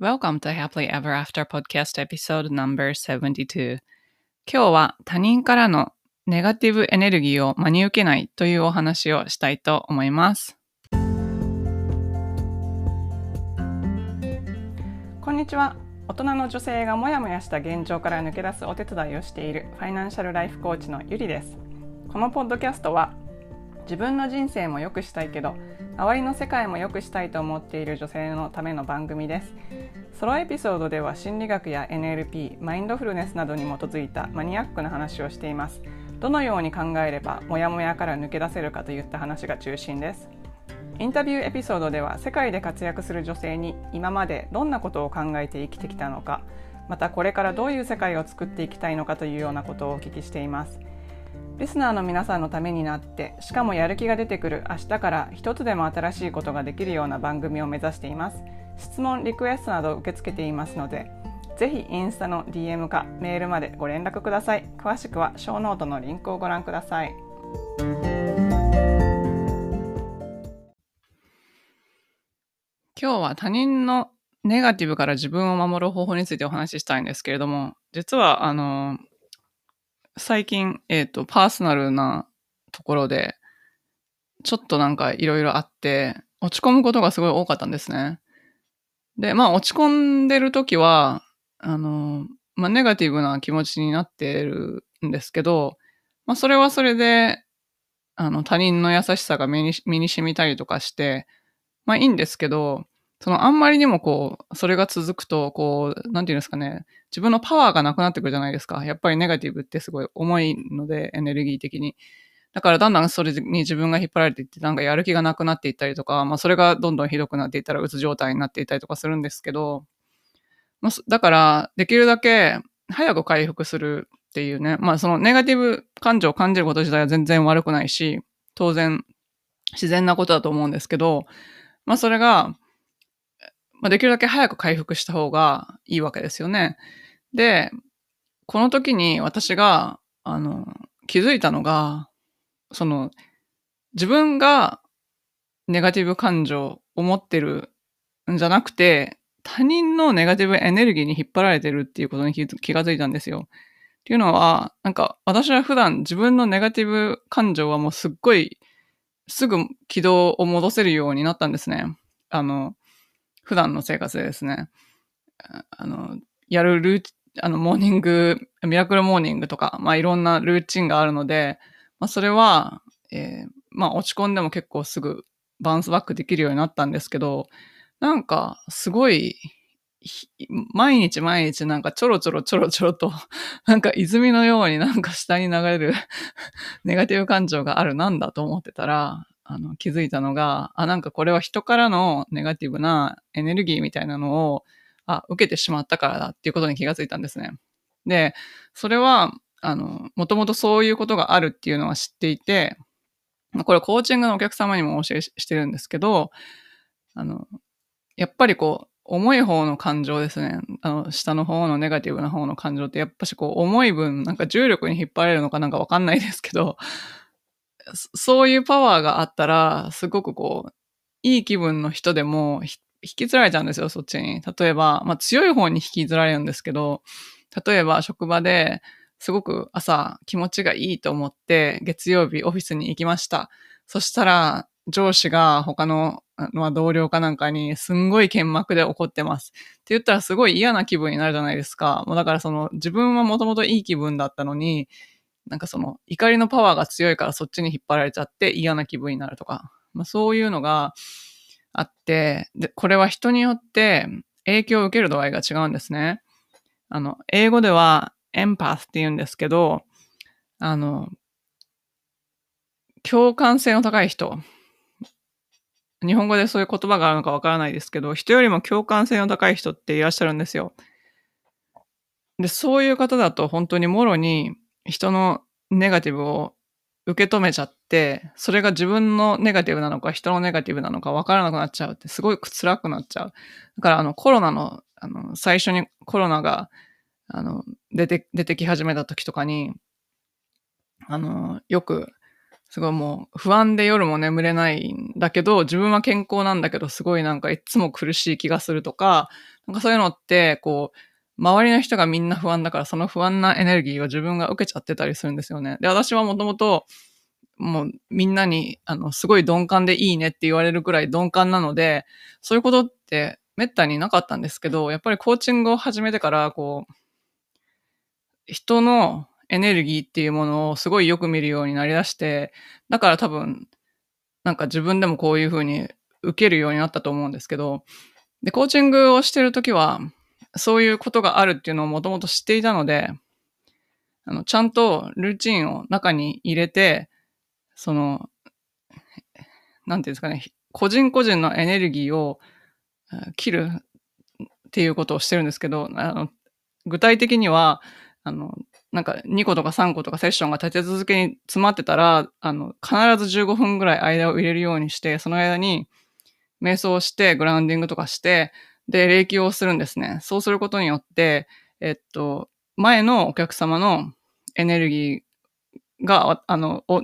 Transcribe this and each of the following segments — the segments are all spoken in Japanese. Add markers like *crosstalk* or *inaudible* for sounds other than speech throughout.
Welcome to Happily Ever After Podcast Episode No.72 今日は他人からのネガティブエネルギーを真に受けないというお話をしたいと思います。こんにちは。大人の女性がモヤモヤした現状から抜け出すお手伝いをしているファイナンシャルライフコーチのゆりです。このポッドキャストは自分の人生も良くしたいけど周りの世界も良くしたいと思っている女性のための番組です。ソロエピソードでは心理学や NLP マインドフルネスなどに基づいたマニアックな話をしています。どのように考えればモヤモヤから抜け出せるかといった話が中心です。インタビューエピソードでは世界で活躍する女性に今までどんなことを考えて生きてきたのかまたこれからどういう世界を作っていきたいのかというようなことをお聞きしています。リスナーの皆さんのためになってしかもやる気が出てくる明日から一つでも新しいことができるような番組を目指しています。質問リクエストなど受け付けていますのでぜひインスタの DM かメールまでご連絡ください。詳しくはショーノートのリンクをご覧ください。今日は他人のネガティブから自分を守る方法についてお話ししたいんですけれども実はあの最近、えっ、ー、と、パーソナルなところで、ちょっとなんかいろいろあって、落ち込むことがすごい多かったんですね。で、まあ落ち込んでる時は、あの、まあネガティブな気持ちになってるんですけど、まあそれはそれで、あの他人の優しさが身に身に染みたりとかして、まあいいんですけど、そのあんまりにもこう、それが続くと、こう、なんていうんですかね、自分のパワーがなくなってくるじゃないですか。やっぱりネガティブってすごい重いので、エネルギー的に。だからだんだんそれに自分が引っ張られていって、なんかやる気がなくなっていったりとか、まあそれがどんどんひどくなっていったらうつ状態になっていったりとかするんですけど、まあ、だから、できるだけ早く回復するっていうね、まあそのネガティブ感情を感じること自体は全然悪くないし、当然自然なことだと思うんですけど、まあそれが、まあ、できるだけ早く回復した方がいいわけですよね。で、この時に私が、あの、気づいたのが、その、自分がネガティブ感情を持ってるんじゃなくて、他人のネガティブエネルギーに引っ張られてるっていうことに気がついたんですよ。っていうのは、なんか私は普段自分のネガティブ感情はもうすっごいすぐ軌道を戻せるようになったんですね。あの、普段の生活でですね。あの、やるルーあの、 morning、miracle morning とか、まあいろんなルーチンがあるので、まあそれは、えー、まあ落ち込んでも結構すぐ bounce back できるようになったんですけど、なんかすごい、毎日毎日なんかちょろちょろちょろちょろと、*laughs* なんか泉のようになんか下に流れる *laughs* ネガティブ感情があるなんだと思ってたら、あの気づいたのが、あ、なんかこれは人からのネガティブなエネルギーみたいなのをあ、受けてしまったからだっていうことに気がついたんですね。で、それは、あの、もともとそういうことがあるっていうのは知っていて、これコーチングのお客様にもお教えしてるんですけど、あの、やっぱりこう、重い方の感情ですね。あの、下の方のネガティブな方の感情って、やっぱしこう、重い分、なんか重力に引っ張られるのかなんかわかんないですけど、そういうパワーがあったら、すごくこう、いい気分の人でも引きずられちゃうんですよ、そっちに。例えば、まあ強い方に引きずられるんですけど、例えば職場ですごく朝気持ちがいいと思って月曜日オフィスに行きました。そしたら上司が他のま同僚かなんかにすんごい剣幕で怒ってます。って言ったらすごい嫌な気分になるじゃないですか。もうだからその自分はもともといい気分だったのに、なんかその怒りのパワーが強いからそっちに引っ張られちゃって嫌な気分になるとか。まあそういうのが、あって、で、これは人によって影響を受ける度合いが違うんですね。あの、英語ではエンパスって言うんですけど、あの、共感性の高い人。日本語でそういう言葉があるのかわからないですけど、人よりも共感性の高い人っていらっしゃるんですよ。で、そういう方だと本当にもろに人のネガティブを受け止めちゃって、それが自分のネガティブなのか人のネガティブなのか分からなくなっちゃうってすごい辛くなっちゃう。だからあのコロナの、あの、最初にコロナが、あの、出て、出てき始めた時とかに、あの、よくすごいもう不安で夜も眠れないんだけど、自分は健康なんだけど、すごいなんかいつも苦しい気がするとか、なんかそういうのって、こう、周りの人がみんな不安だから、その不安なエネルギーを自分が受けちゃってたりするんですよね。で、私はもともと、もうみんなに、あの、すごい鈍感でいいねって言われるくらい鈍感なので、そういうことってめったになかったんですけど、やっぱりコーチングを始めてから、こう、人のエネルギーっていうものをすごいよく見るようになりだして、だから多分、なんか自分でもこういうふうに受けるようになったと思うんですけど、で、コーチングをしてるときは、そういうことがあるっていうのをもともと知っていたので、あの、ちゃんとルーチンを中に入れて、その、なんていうんですかね、個人個人のエネルギーを切るっていうことをしてるんですけど、あの具体的には、あの、なんか2個とか3個とかセッションが立て続けに詰まってたら、あの、必ず15分ぐらい間を入れるようにして、その間に瞑想して、グラウンディングとかして、で、霊気をするんですね。そうすることによって、えっと、前のお客様のエネルギーが、あの、お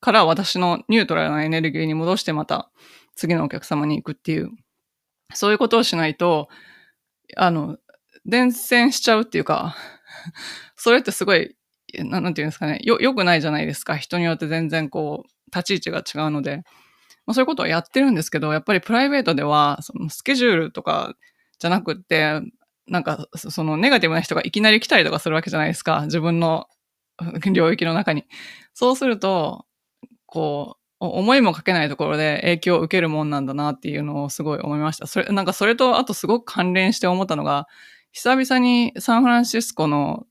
から私のニュートラルなエネルギーに戻してまた次のお客様に行くっていう、そういうことをしないと、あの、伝染しちゃうっていうか、それってすごい、なんていうんですかね、よ、良くないじゃないですか。人によって全然こう、立ち位置が違うので。まあ、そういうことをやってるんですけど、やっぱりプライベートでは、そのスケジュールとかじゃなくって、なんか、そのネガティブな人がいきなり来たりとかするわけじゃないですか。自分の *laughs* 領域の中に。そうすると、こう、思いもかけないところで影響を受けるもんなんだなっていうのをすごい思いました。それ、なんかそれとあとすごく関連して思ったのが、久々にサンフランシスコの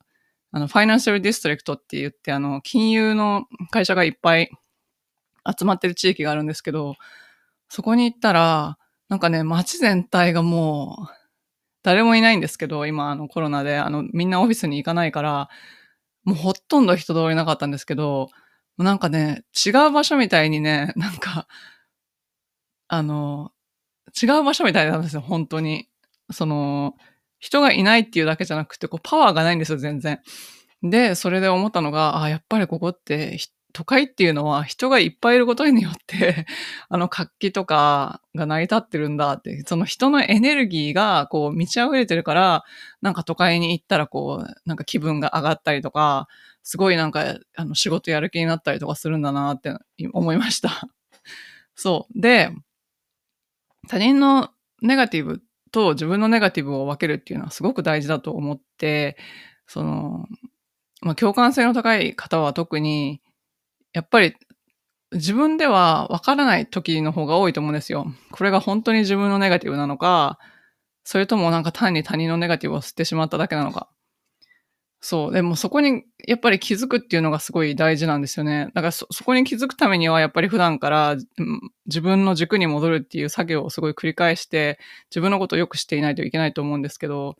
あの、ファイナンシャルディストリクトって言って、あの、金融の会社がいっぱい集まってる地域があるんですけど、そこに行ったら、なんかね、街全体がもう、誰もいないんですけど、今、あの、コロナで、あの、みんなオフィスに行かないから、もうほとんど人通りなかったんですけど、なんかね、違う場所みたいにね、なんか、あの、違う場所みたいなんですよ、本当に。その、人がいないっていうだけじゃなくて、こう、パワーがないんですよ、全然。で、それで思ったのが、あ、やっぱりここって、都会っていうのは人がいっぱいいることによって *laughs* あの活気とかが成り立ってるんだって、その人のエネルギーがこう満ち溢れてるから、なんか都会に行ったらこう、なんか気分が上がったりとか、すごいなんかあの仕事やる気になったりとかするんだなって思いました *laughs* そう。で、他人のネガティブと自分のネガティブを分けるっていうのはすごく大事だと思って、その、まあ、共感性の高い方は特に、やっぱり自分では分からない時の方が多いと思うんですよ。これが本当に自分のネガティブなのか、それともなんか単に他人のネガティブを吸ってしまっただけなのか。そう。でもそこにやっぱり気づくっていうのがすごい大事なんですよね。だからそ、そこに気づくためにはやっぱり普段から自分の軸に戻るっていう作業をすごい繰り返して、自分のことをよくしていないといけないと思うんですけど、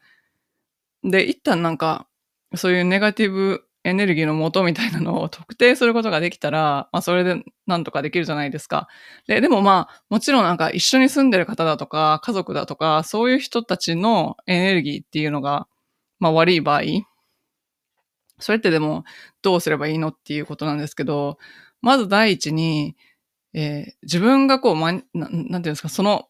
で、一旦なんか、そういうネガティブエネルギーの元みたいなのを特定することができたら、まあそれでなんとかできるじゃないですか。で、でもまあ、もちろんなんか一緒に住んでる方だとか、家族だとか、そういう人たちのエネルギーっていうのが、まあ悪い場合、それってでもどうすればいいのっていうことなんですけど、まず第一に、えー、自分がこう、ま、ななんていうんですか、その、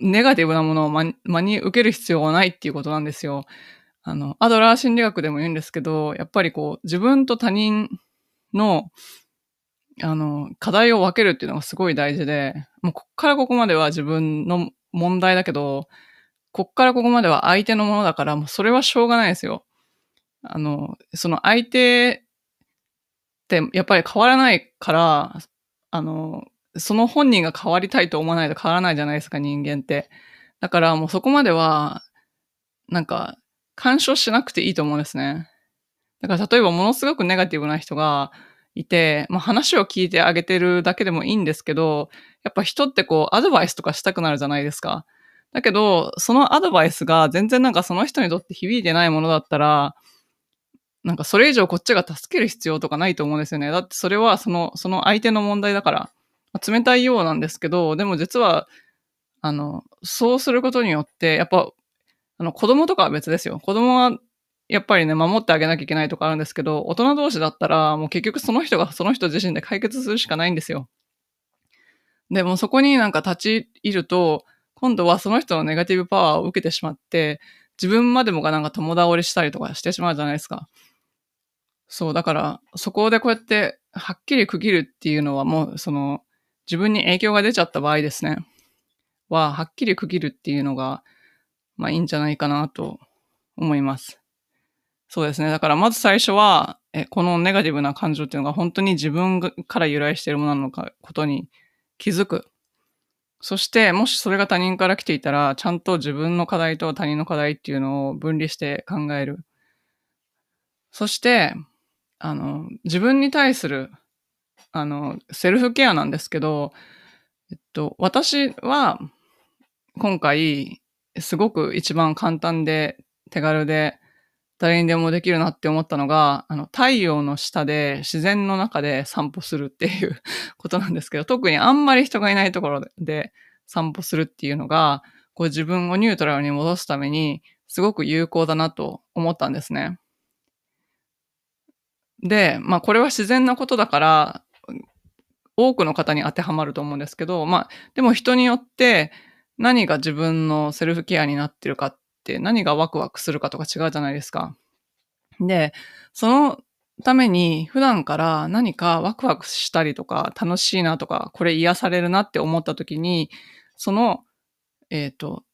ネガティブなものを真に受ける必要はないっていうことなんですよ。あの、アドラー心理学でも言うんですけど、やっぱりこう、自分と他人の、あの、課題を分けるっていうのがすごい大事で、もうこっからここまでは自分の問題だけど、こっからここまでは相手のものだから、もうそれはしょうがないですよ。あの、その相手ってやっぱり変わらないから、あの、その本人が変わりたいと思わないと変わらないじゃないですか、人間って。だからもうそこまでは、なんか、干渉しなくていいと思うんですね。だから例えばものすごくネガティブな人がいて、まあ話を聞いてあげてるだけでもいいんですけど、やっぱ人ってこうアドバイスとかしたくなるじゃないですか。だけど、そのアドバイスが全然なんかその人にとって響いてないものだったら、なんかそれ以上こっちが助ける必要とかないと思うんですよね。だってそれはその、その相手の問題だから、冷たいようなんですけど、でも実は、あの、そうすることによって、やっぱ、あの、子供とかは別ですよ。子供はやっぱりね、守ってあげなきゃいけないとかあるんですけど、大人同士だったら、もう結局その人がその人自身で解決するしかないんですよ。でもそこになんか立ち入ると、今度はその人のネガティブパワーを受けてしまって、自分までもがなんか友倒れしたりとかしてしまうじゃないですか。そう、だから、そこでこうやって、はっきり区切るっていうのはもう、その、自分に影響が出ちゃった場合ですね。は、はっきり区切るっていうのが、まあいいんじゃないかなと思います。そうですね。だからまず最初は、え、このネガティブな感情っていうのが本当に自分から由来しているものなのか、ことに気づく。そして、もしそれが他人から来ていたら、ちゃんと自分の課題と他人の課題っていうのを分離して考える。そして、あの、自分に対する、あの、セルフケアなんですけど、えっと、私は、今回、すごく一番簡単で手軽で、誰にでもできるなって思ったのが、あの、太陽の下で自然の中で散歩するっていう *laughs* ことなんですけど、特にあんまり人がいないところで散歩するっていうのが、こう自分をニュートラルに戻すために、すごく有効だなと思ったんですね。で、まあこれは自然なことだから、多くの方に当てはまると思うんですけど、まあでも人によって何が自分のセルフケアになってるかって何がワクワクするかとか違うじゃないですか。で、そのために普段から何かワクワクしたりとか楽しいなとかこれ癒されるなって思った時にその、えっ、ー、と、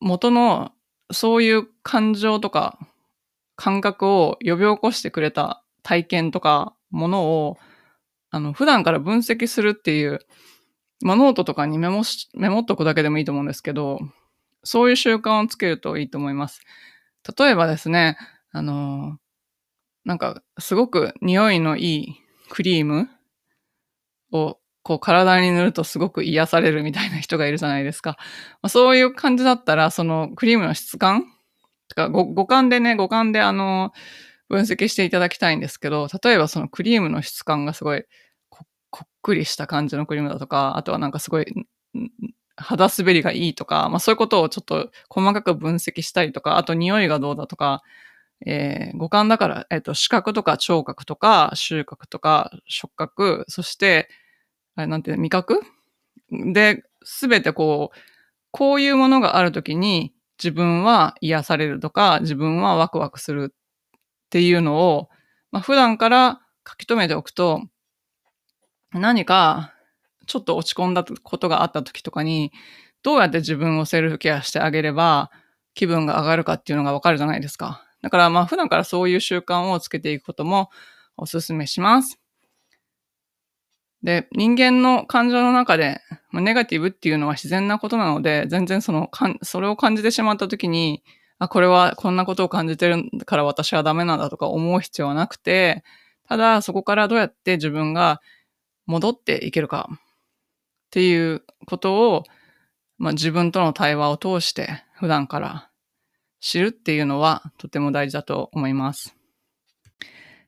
元のそういう感情とか感覚を呼び起こしてくれた体験とかものを、あの、普段から分析するっていう、まあ、ノートとかにメモし、メモっとくだけでもいいと思うんですけど、そういう習慣をつけるといいと思います。例えばですね、あの、なんか、すごく匂いのいいクリームを、こう体に塗るとすごく癒されるみたいな人がいるじゃないですか。まあ、そういう感じだったら、そのクリームの質感とか五感でね、五感であの、分析していただきたいんですけど、例えばそのクリームの質感がすごいこっくりした感じのクリームだとか、あとはなんかすごい肌滑りがいいとか、まあそういうことをちょっと細かく分析したりとか、あと匂いがどうだとか、えー、五感だから、えっ、ー、と、視覚とか聴覚とか収穫とか触覚、そして、あれなんていう味覚？で、すべてこう、こういうものがあるときに自分は癒されるとか、自分はワクワクするっていうのを、まあ、普段から書き留めておくと、何かちょっと落ち込んだことがあった時とかに、どうやって自分をセルフケアしてあげれば気分が上がるかっていうのがわかるじゃないですか。だからまあ普段からそういう習慣をつけていくこともお勧めします。で、人間の感情の中で、ネガティブっていうのは自然なことなので、全然そのかん、それを感じてしまった時に、あ、これはこんなことを感じてるから私はダメなんだとか思う必要はなくて、ただそこからどうやって自分が戻っていけるかっていうことを、まあ、自分との対話を通して普段から知るっていうのはとても大事だと思います。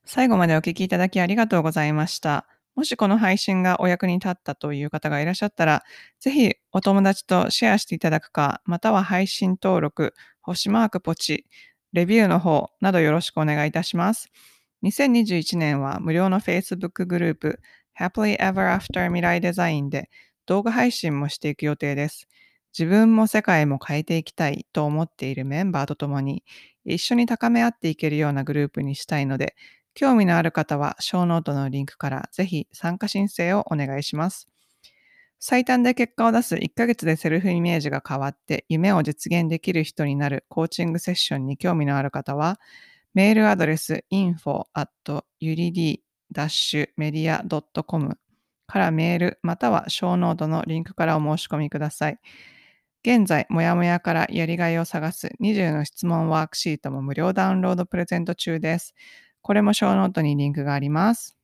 最後までお聞きいただきありがとうございました。もしこの配信がお役に立ったという方がいらっしゃったら、ぜひお友達とシェアしていただくか、または配信登録、星マークポチ、レビューの方などよろしくお願いいたします。2021年は無料の Facebook グループ Happily Ever After 未来デザインで動画配信もしていく予定です。自分も世界も変えていきたいと思っているメンバーと共に一緒に高め合っていけるようなグループにしたいので、興味のある方は show note のリンクからぜひ参加申請をお願いします。最短で結果を出す1ヶ月でセルフイメージが変わって夢を実現できる人になるコーチングセッションに興味のある方は、メールアドレス info at urid-media.com からメールまたは show note のリンクからお申し込みください。現在、もやもやからやりがいを探す20の質問ワークシートも無料ダウンロードプレゼント中です。これも show note にリンクがあります。